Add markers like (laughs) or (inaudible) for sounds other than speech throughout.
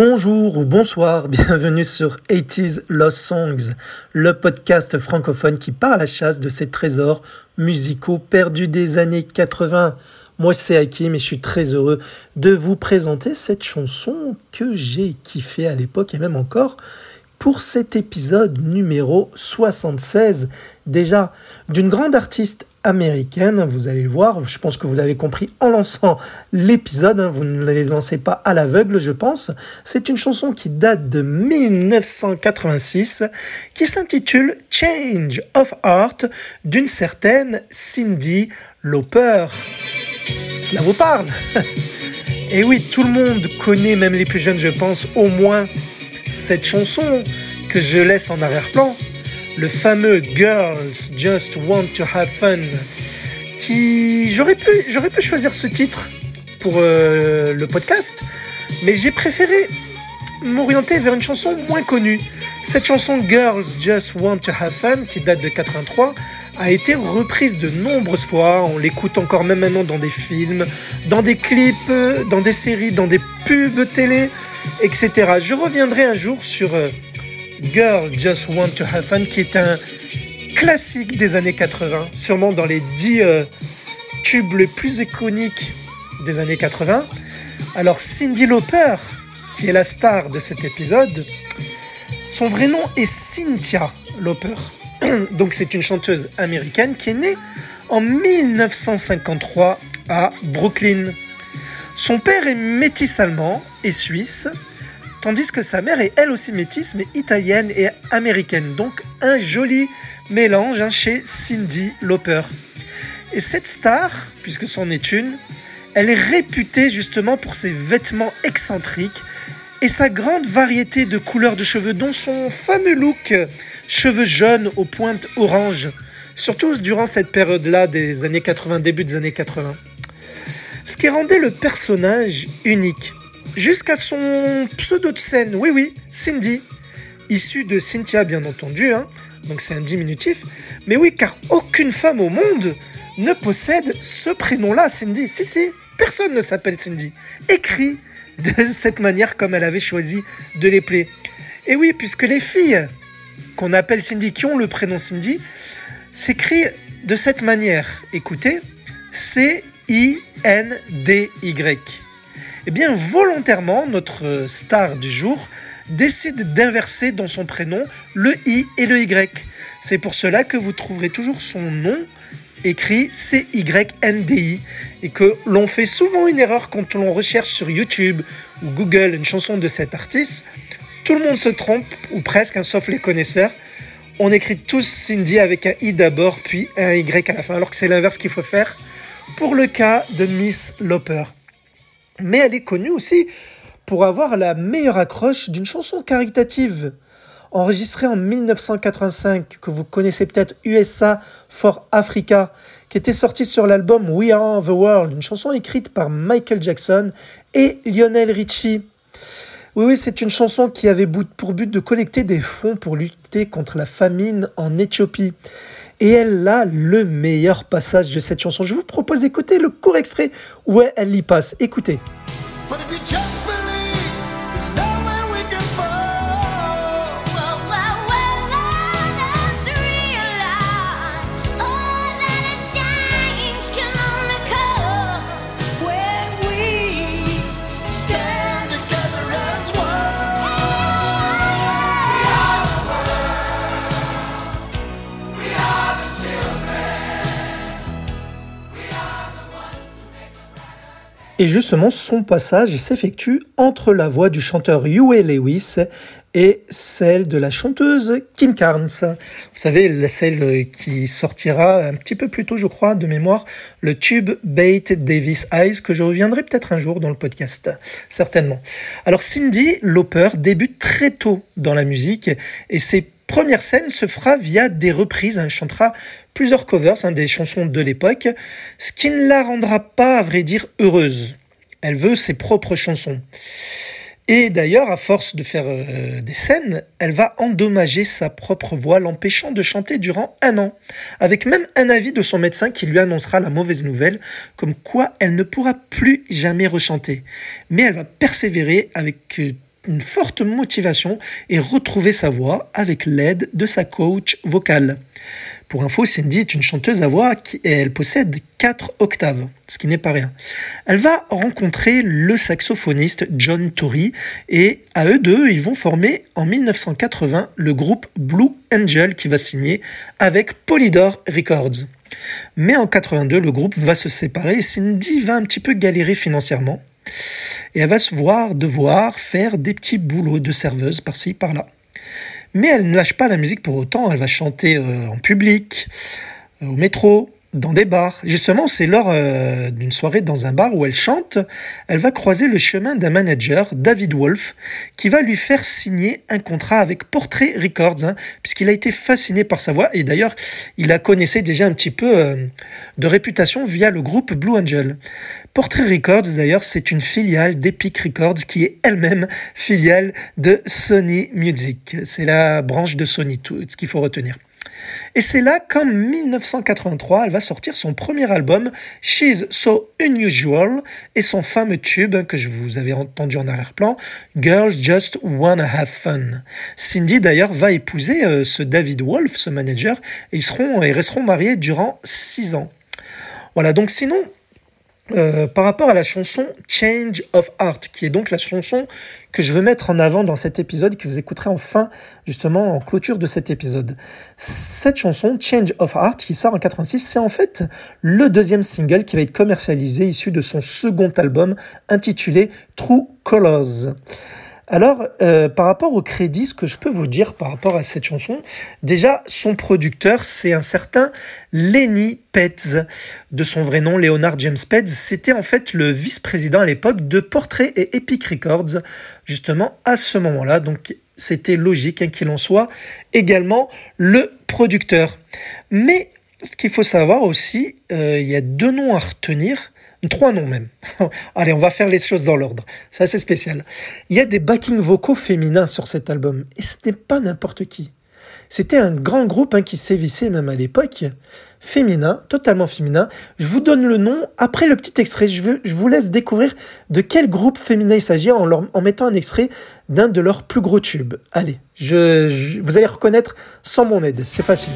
Bonjour ou bonsoir, (laughs) bienvenue sur 80s Lost Songs, le podcast francophone qui part à la chasse de ces trésors musicaux perdus des années 80. Moi c'est Hakim et je suis très heureux de vous présenter cette chanson que j'ai kiffé à l'époque et même encore pour cet épisode numéro 76 déjà d'une grande artiste américaine. Vous allez le voir, je pense que vous l'avez compris en lançant l'épisode. Hein. vous ne les lancez pas à l'aveugle, je pense. C'est une chanson qui date de 1986 qui s'intitule Change of Heart d'une certaine Cindy Lauper. Cela vous parle? (laughs) Et oui, tout le monde connaît, même les plus jeunes, je pense, au moins cette chanson que je laisse en arrière-plan le fameux Girls Just Want to Have Fun, qui j'aurais pu, j'aurais pu choisir ce titre pour euh, le podcast, mais j'ai préféré m'orienter vers une chanson moins connue. Cette chanson Girls Just Want to Have Fun, qui date de 83, a été reprise de nombreuses fois. On l'écoute encore même maintenant dans des films, dans des clips, dans des séries, dans des pubs télé, etc. Je reviendrai un jour sur euh, Girl Just Want to Have Fun, qui est un classique des années 80, sûrement dans les 10 euh, tubes les plus iconiques des années 80. Alors Cindy Lauper, qui est la star de cet épisode, son vrai nom est Cynthia Lauper. (coughs) Donc c'est une chanteuse américaine qui est née en 1953 à Brooklyn. Son père est métis allemand et suisse tandis que sa mère est elle aussi métisse, mais italienne et américaine. Donc un joli mélange hein, chez Cindy Lauper. Et cette star, puisque c'en est une, elle est réputée justement pour ses vêtements excentriques et sa grande variété de couleurs de cheveux, dont son fameux look cheveux jaunes aux pointes orange, surtout durant cette période-là des années 80, début des années 80. Ce qui rendait le personnage unique jusqu'à son pseudo de scène, oui oui, Cindy, issu de Cynthia bien entendu, hein. donc c'est un diminutif, mais oui car aucune femme au monde ne possède ce prénom-là, Cindy. Si si, personne ne s'appelle Cindy. Écrit de cette manière comme elle avait choisi de l'épeler. Et oui, puisque les filles qu'on appelle Cindy, qui ont le prénom Cindy, s'écrit de cette manière. Écoutez, C-I-N-D-Y. Eh bien, volontairement, notre star du jour décide d'inverser dans son prénom le I et le Y. C'est pour cela que vous trouverez toujours son nom écrit C-Y-N-D-I et que l'on fait souvent une erreur quand l'on recherche sur YouTube ou Google une chanson de cet artiste. Tout le monde se trompe, ou presque, hein, sauf les connaisseurs. On écrit tous Cindy avec un I d'abord, puis un Y à la fin, alors que c'est l'inverse qu'il faut faire pour le cas de Miss Loper mais elle est connue aussi pour avoir la meilleure accroche d'une chanson caritative enregistrée en 1985 que vous connaissez peut-être USA for Africa qui était sortie sur l'album We Are the World, une chanson écrite par Michael Jackson et Lionel Richie. Oui, oui, c'est une chanson qui avait pour but de collecter des fonds pour lutter contre la famine en Éthiopie. Et elle a le meilleur passage de cette chanson. Je vous propose d'écouter le court extrait où elle y passe. Écoutez. Et justement, son passage s'effectue entre la voix du chanteur Huey Lewis et celle de la chanteuse Kim Carnes. Vous savez, celle qui sortira un petit peu plus tôt, je crois, de mémoire, le tube Bait Davis Eyes, que je reviendrai peut-être un jour dans le podcast, certainement. Alors Cindy Lauper débute très tôt dans la musique et c'est première scène se fera via des reprises. Elle chantera plusieurs covers, hein, des chansons de l'époque, ce qui ne la rendra pas, à vrai dire, heureuse. Elle veut ses propres chansons. Et d'ailleurs, à force de faire euh, des scènes, elle va endommager sa propre voix, l'empêchant de chanter durant un an, avec même un avis de son médecin qui lui annoncera la mauvaise nouvelle, comme quoi elle ne pourra plus jamais rechanter. Mais elle va persévérer avec euh, une forte motivation et retrouver sa voix avec l'aide de sa coach vocale. Pour info, Cindy est une chanteuse à voix qui, et elle possède 4 octaves, ce qui n'est pas rien. Elle va rencontrer le saxophoniste John Tory et à eux deux, ils vont former en 1980 le groupe Blue Angel qui va signer avec Polydor Records. Mais en 82, le groupe va se séparer et Cindy va un petit peu galérer financièrement. Et elle va se voir devoir faire des petits boulots de serveuse par-ci, par-là. Mais elle ne lâche pas la musique pour autant, elle va chanter euh, en public, euh, au métro, dans des bars. Justement, c'est lors euh, d'une soirée dans un bar où elle chante, elle va croiser le chemin d'un manager, David Wolf, qui va lui faire signer un contrat avec Portrait Records, hein, puisqu'il a été fasciné par sa voix, et d'ailleurs, il la connaissait déjà un petit peu de réputation via le groupe Blue Angel. Portrait Records, d'ailleurs, c'est une filiale d'Epic Records, qui est elle-même filiale de Sony Music. C'est la branche de Sony, tout ce qu'il faut retenir. Et c'est là qu'en 1983, elle va sortir son premier album, She's So Unusual, et son fameux tube que je vous avais entendu en arrière-plan, Girls Just Wanna Have Fun. Cindy d'ailleurs va épouser euh, ce David Wolf, ce manager, et ils seront et resteront mariés durant six ans. Voilà, donc sinon, euh, par rapport à la chanson Change of Heart, qui est donc la chanson que je veux mettre en avant dans cet épisode, que vous écouterez enfin, justement, en clôture de cet épisode. Cette chanson, Change of Heart, qui sort en 86, c'est en fait le deuxième single qui va être commercialisé, issu de son second album, intitulé True Colors. Alors, euh, par rapport au crédit, ce que je peux vous dire par rapport à cette chanson, déjà, son producteur, c'est un certain Lenny Petz, de son vrai nom, Leonard James Petz. C'était en fait le vice-président à l'époque de Portrait et Epic Records, justement à ce moment-là. Donc, c'était logique hein, qu'il en soit également le producteur. Mais ce qu'il faut savoir aussi, euh, il y a deux noms à retenir trois noms même. (laughs) Allez, on va faire les choses dans l'ordre. C'est assez spécial. Il y a des backing vocaux féminins sur cet album. Et ce n'est pas n'importe qui. C'était un grand groupe hein, qui sévissait même à l'époque, féminin, totalement féminin. Je vous donne le nom. Après le petit extrait, je, veux, je vous laisse découvrir de quel groupe féminin il s'agit en, en, mettant un extrait d'un de leurs plus gros tubes. Allez, je, vous allez reconnaître sans mon aide. C'est facile.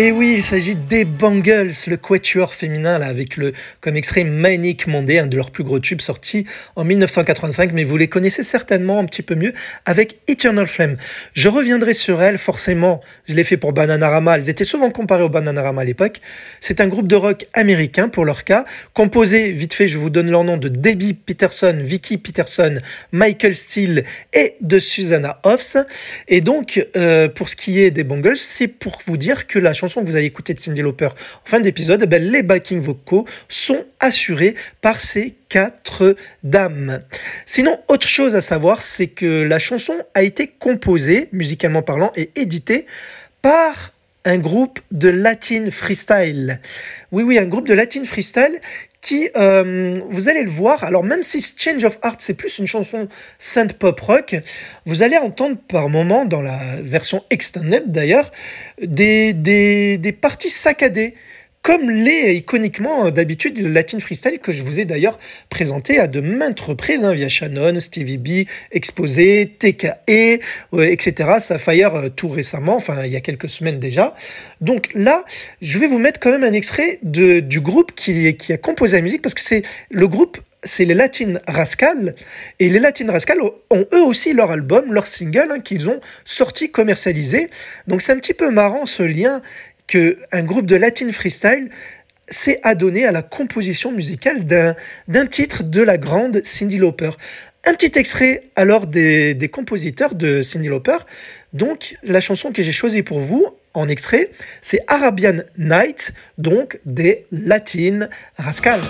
Et oui, il s'agit des Bangles, le quatuor féminin, là, avec le, comme extrait Manic Monday, un de leurs plus gros tubes sortis en 1985, mais vous les connaissez certainement un petit peu mieux avec Eternal Flame. Je reviendrai sur elles, forcément, je l'ai fait pour Bananarama, elles étaient souvent comparées au Bananarama à l'époque. C'est un groupe de rock américain, pour leur cas, composé, vite fait, je vous donne leur nom, de Debbie Peterson, Vicky Peterson, Michael Steele et de Susanna Hoffs. Et donc, euh, pour ce qui est des Bangles, c'est pour vous dire que la chanson que vous allez écouter de Cindy Lauper en fin d'épisode, ben, les backing vocaux sont assurés par ces quatre dames. Sinon, autre chose à savoir, c'est que la chanson a été composée, musicalement parlant, et éditée par un groupe de Latin freestyle. Oui, oui, un groupe de Latin freestyle qui, euh, vous allez le voir, alors même si Change of Heart c'est plus une chanson synth pop rock, vous allez entendre par moments, dans la version extended d'ailleurs, des, des, des parties saccadées comme l'est iconiquement euh, d'habitude le Latin Freestyle que je vous ai d'ailleurs présenté à de maintes reprises hein, via Shannon, Stevie B, Exposé, TKE, etc. Sapphire euh, tout récemment, enfin il y a quelques semaines déjà. Donc là, je vais vous mettre quand même un extrait de, du groupe qui, qui a composé la musique parce que c'est le groupe c'est les Latin Rascal. Et les Latin Rascal ont eux aussi leur album, leur single hein, qu'ils ont sorti, commercialisé. Donc c'est un petit peu marrant ce lien que un groupe de Latin Freestyle s'est adonné à la composition musicale d'un titre de la grande Cindy Lauper. Un petit extrait alors des, des compositeurs de Cindy Lauper. Donc la chanson que j'ai choisie pour vous en extrait, c'est Arabian Nights, donc des Latin Rascals.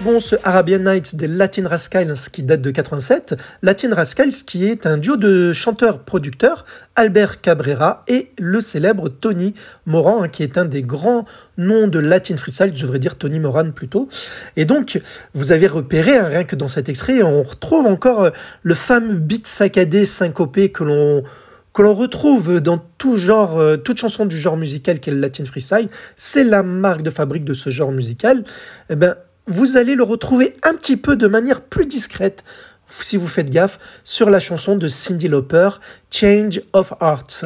Unkept. ce Arabian Nights des Latin Rascals qui date de 87, Latin Rascals qui est un duo de chanteurs-producteurs, Albert Cabrera et le célèbre Tony Moran, hein, qui est un des grands noms de Latin Freestyle, je devrais dire Tony Moran plutôt. Et donc, vous avez repéré, hein, rien que dans cet extrait, on retrouve encore euh, le fameux beat saccadé, syncopé que l'on que l'on retrouve dans tout genre, euh, toute chanson du genre musical qu'est le Latin Freestyle, c'est la marque de fabrique de ce genre musical. Eh ben, vous allez le retrouver un petit peu de manière plus discrète, si vous faites gaffe, sur la chanson de Cindy Lauper, Change of Hearts.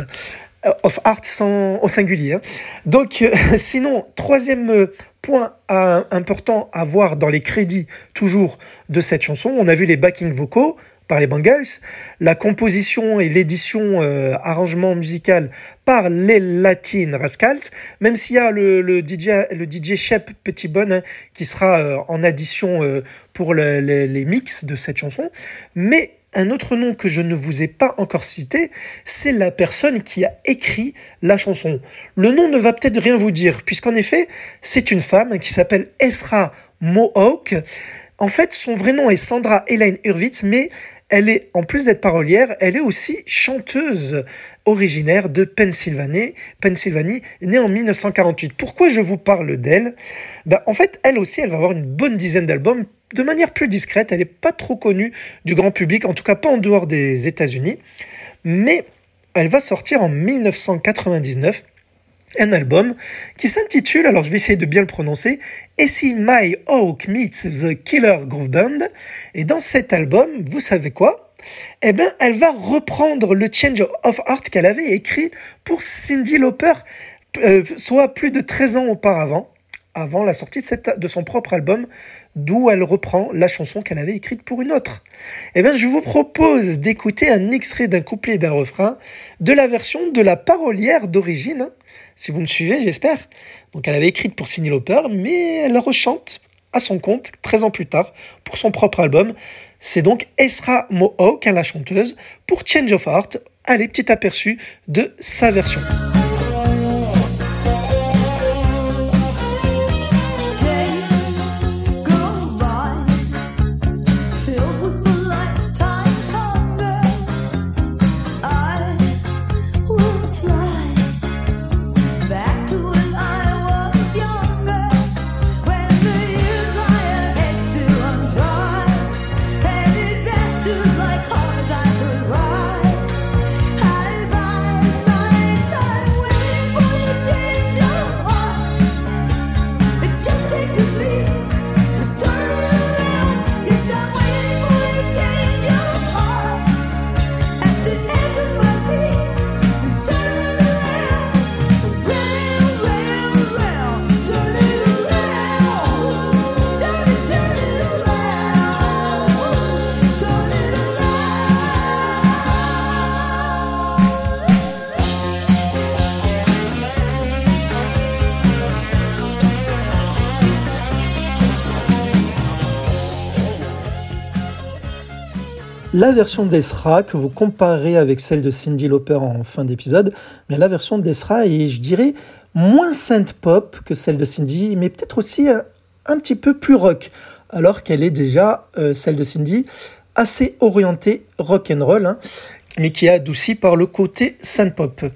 Euh, of Hearts au singulier. Hein. Donc, euh, (laughs) sinon, troisième euh, point important à voir dans les crédits, toujours, de cette chanson, on a vu les backing vocaux, par les Bengals, la composition et l'édition euh, arrangement musical par les Latin Rascals, même s'il y a le, le, DJ, le DJ Shep Petit Bonne qui sera euh, en addition euh, pour les mix de cette chanson. Mais un autre nom que je ne vous ai pas encore cité, c'est la personne qui a écrit la chanson. Le nom ne va peut-être rien vous dire, puisqu'en effet, c'est une femme qui s'appelle Esra Mohawk. En fait, son vrai nom est Sandra Elaine Hurwitz, mais elle est, en plus d'être parolière, elle est aussi chanteuse originaire de Pennsylvanie, Pennsylvanie née en 1948. Pourquoi je vous parle d'elle? Ben, En fait, elle aussi, elle va avoir une bonne dizaine d'albums de manière plus discrète. Elle n'est pas trop connue du grand public, en tout cas pas en dehors des États-Unis. Mais elle va sortir en 1999 un album qui s'intitule, alors je vais essayer de bien le prononcer, si My Oak Meets the Killer Groove Band. Et dans cet album, vous savez quoi? Eh bien, elle va reprendre le Change of Art qu'elle avait écrit pour Cindy Lauper, euh, soit plus de 13 ans auparavant avant la sortie de, de son propre album, d'où elle reprend la chanson qu'elle avait écrite pour une autre. Eh bien, je vous propose d'écouter un extrait d'un couplet et d'un refrain de la version de la parolière d'origine, hein, si vous me suivez, j'espère. Donc, elle avait écrite pour Cyndi Lauper, mais elle rechante à son compte 13 ans plus tard pour son propre album. C'est donc Esra Mohawk, la chanteuse, pour Change of Heart. Allez, petit aperçu de sa version. La version d'Esra que vous comparez avec celle de Cindy Lauper en fin d'épisode, mais la version d'Esra est, je dirais, moins synth pop que celle de Cindy, mais peut-être aussi un, petit peu plus rock, alors qu'elle est déjà, euh, celle de Cindy, assez orientée rock and roll, hein, mais qui est adoucie par le côté synth pop.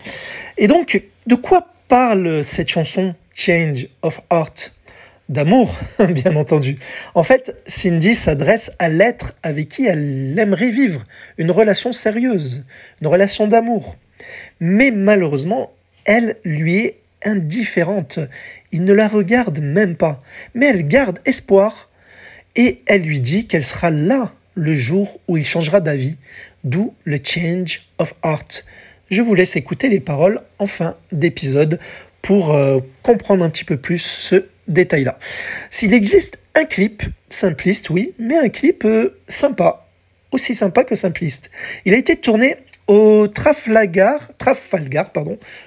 Et donc, de quoi parle cette chanson Change of Heart? D'amour, (laughs) bien entendu. En fait, Cindy s'adresse à l'être avec qui elle aimerait vivre une relation sérieuse, une relation d'amour. Mais malheureusement, elle lui est indifférente. Il ne la regarde même pas. Mais elle garde espoir et elle lui dit qu'elle sera là le jour où il changera d'avis, d'où le change of heart. Je vous laisse écouter les paroles en fin d'épisode pour euh, comprendre un petit peu plus ce détail-là. S'il existe un clip simpliste, oui, mais un clip euh, sympa, aussi sympa que simpliste. Il a été tourné au Trafalgar,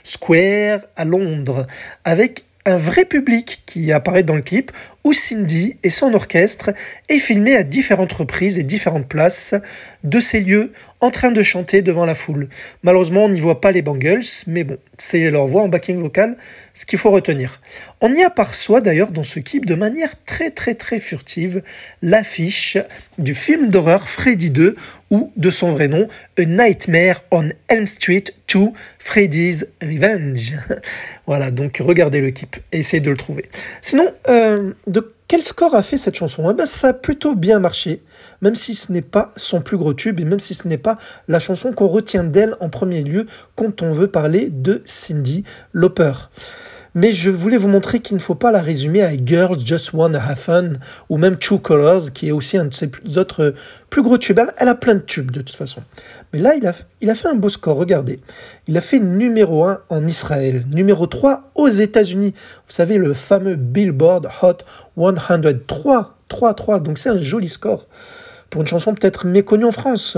Square à Londres, avec un vrai public qui apparaît dans le clip où Cindy et son orchestre est filmé à différentes reprises et différentes places de ces lieux en train de chanter devant la foule. Malheureusement, on n'y voit pas les Bangles, mais bon, c'est leur voix en backing vocal, ce qu'il faut retenir. On y aperçoit d'ailleurs dans ce clip de manière très très très furtive l'affiche du film d'horreur Freddy 2 ou de son vrai nom, A Nightmare on Elm Street 2 Freddy's Revenge. (laughs) voilà, donc regardez le clip et essayez de le trouver. Sinon, euh, de quel score a fait cette chanson? Eh ben, Ça a plutôt bien marché, même si ce n'est pas son plus gros tube et même si ce n'est pas la chanson qu'on retient d'elle en premier lieu quand on veut parler de Cindy Lauper mais je voulais vous montrer qu'il ne faut pas la résumer à Girls Just Wanna Have Fun ou même True Colors, qui est aussi un de ses autres plus gros tubes. Elle a plein de tubes de toute façon. Mais là, il a, il a fait un beau score, regardez. Il a fait numéro 1 en Israël, numéro 3 aux États-Unis. Vous savez, le fameux Billboard Hot 100. 3, 3, 3. Donc c'est un joli score pour une chanson peut-être méconnue en France.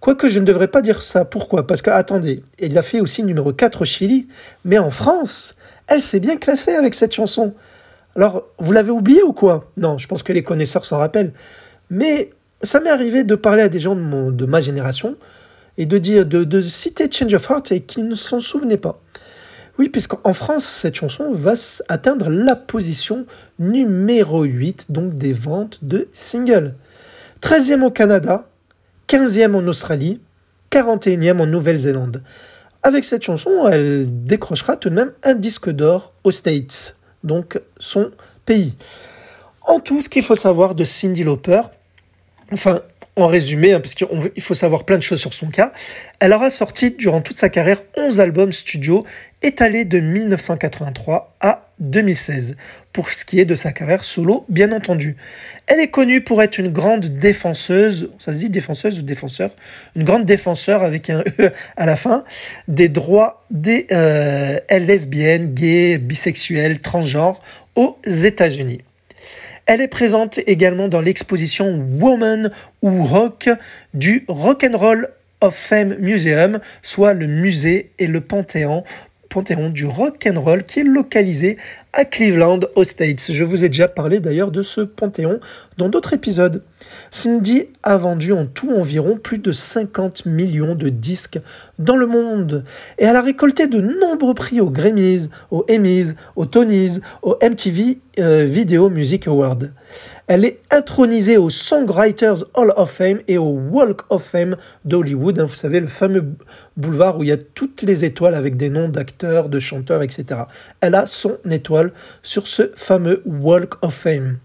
Quoique je ne devrais pas dire ça. Pourquoi? Parce que, attendez, il a fait aussi numéro 4 au Chili, mais en France, elle s'est bien classée avec cette chanson. Alors, vous l'avez oublié ou quoi? Non, je pense que les connaisseurs s'en rappellent. Mais ça m'est arrivé de parler à des gens de, ma génération et de dire de, de citer Change of Heart et qu'ils ne s'en souvenaient pas. Oui, puisqu'en France, cette chanson va atteindre la position numéro 8, donc des ventes de singles. 13e au Canada, 15e en Australie, 41e en Nouvelle-Zélande. Avec cette chanson, elle décrochera tout de même un disque d'or aux States, donc son pays. En tout, ce qu'il faut savoir de Cindy Lauper, enfin, en résumé, hein, parce qu'il faut savoir plein de choses sur son cas, elle aura sorti durant toute sa carrière 11 albums studio étalés de 1983 à 2016, pour ce qui est de sa carrière solo, bien entendu. Elle est connue pour être une grande défenseuse, ça se dit défenseuse ou défenseur, une grande défenseur avec un E à la fin, des droits des euh, lesbiennes, gays, bisexuels, transgenres aux États-Unis. Elle est présente également dans l'exposition Woman ou Rock du Rock'n'Roll of Fame Museum, soit le musée et le panthéon du rock and roll qui est localisé à Cleveland, aux States. Je vous ai déjà parlé d'ailleurs de ce panthéon dans d'autres épisodes. Cindy a vendu en tout environ plus de 50 millions de disques dans le monde et elle a récolté de nombreux prix aux Grammys, aux Emmys, aux Tonys, aux MTV euh, Video Music Awards. Elle est intronisée au Songwriters Hall of Fame et au Walk of Fame d'Hollywood. Hein, vous savez, le fameux boulevard où il y a toutes les étoiles avec des noms d'acteurs, de chanteurs, etc. Elle a son étoile sur ce fameux Walk of Fame.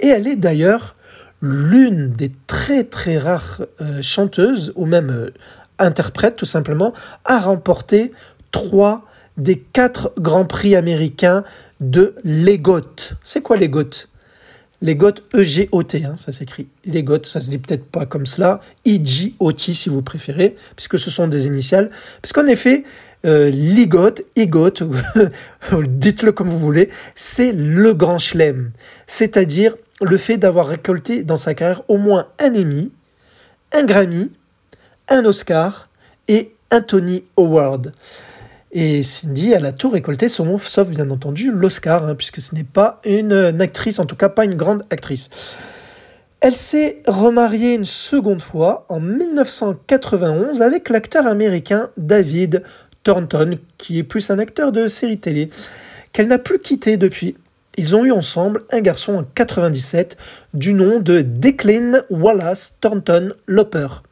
Et elle est d'ailleurs l'une des très très rares euh, chanteuses, ou même euh, interprètes tout simplement, à remporter trois des quatre grands prix américains de l'EGOT. C'est quoi l'EGOT l'EGOT E-G-O-T, hein, ça s'écrit. l'EGOT, ça se dit peut-être pas comme cela. I-G-O-T si vous préférez, puisque ce sont des initiales. Puisqu'en effet, euh, Ligot, Igot, (laughs) dites-le comme vous voulez, c'est le grand chelem. C'est-à-dire le fait d'avoir récolté dans sa carrière au moins un Emmy, un Grammy, un Oscar et un Tony Award. Et Cindy, elle a tout récolté, sauf bien entendu l'Oscar, hein, puisque ce n'est pas une, actrice, en tout cas pas une grande actrice. Elle s'est remariée une seconde fois en 1991 avec l'acteur américain David Thornton, qui est plus un acteur de série télé, qu'elle n'a plus quitté depuis. Ils ont eu ensemble un garçon en 97 du nom de Declan Wallace Thornton Loper.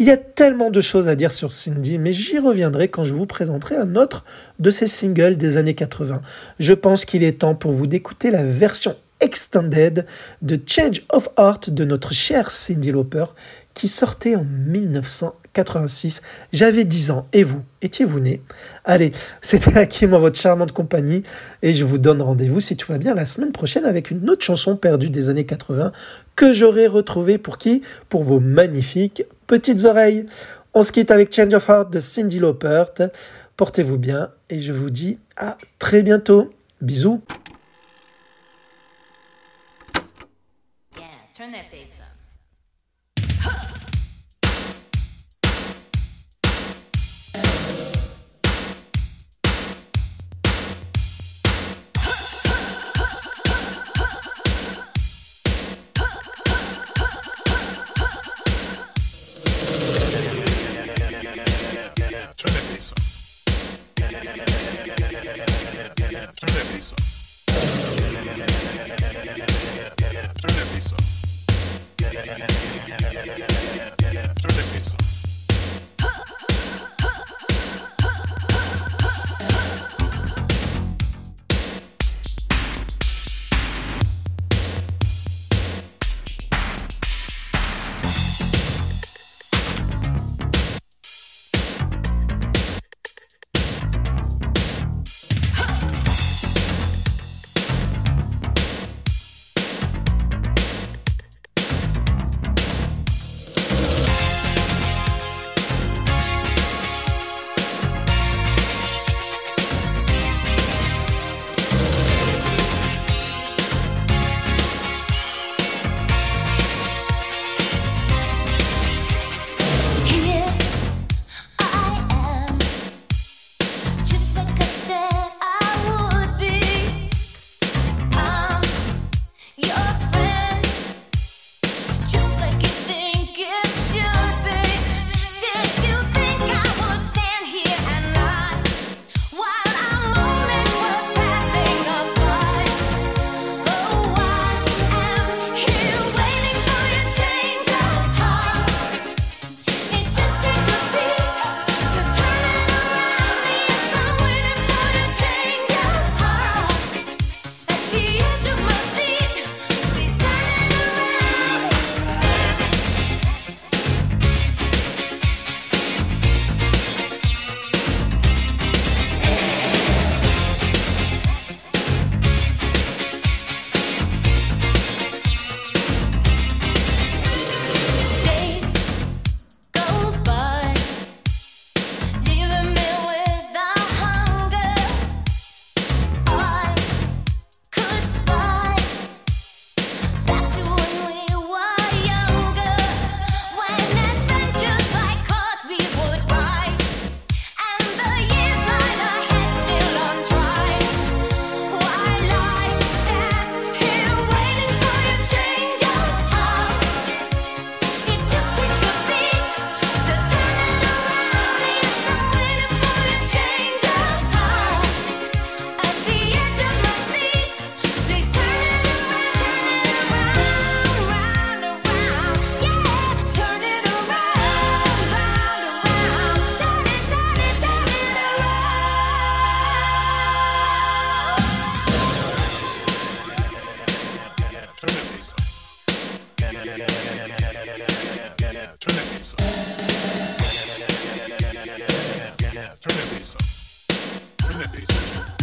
Il y a tellement de choses à dire sur Cindy, mais j'y reviendrai quand je vous présenterai un autre de ses singles des années 80. Je pense qu'il est temps pour vous d'écouter la version extended de Change of Heart de notre chère Cindy Lauper qui sortait en 1986. J'avais 10 ans. Et vous? Étiez-vous né? Allez, c'était Hakim en votre charmante compagnie et je vous donne rendez-vous si tout va bien la semaine prochaine avec une autre chanson perdue des années 80 que j'aurai retrouvée pour qui? Pour vos magnifiques petites oreilles. On se quitte avec Change of Heart de Cindy Lauper. Portez-vous bien et je vous dis à très bientôt. Bisous. yeah, yeah, through the pizza. Peace.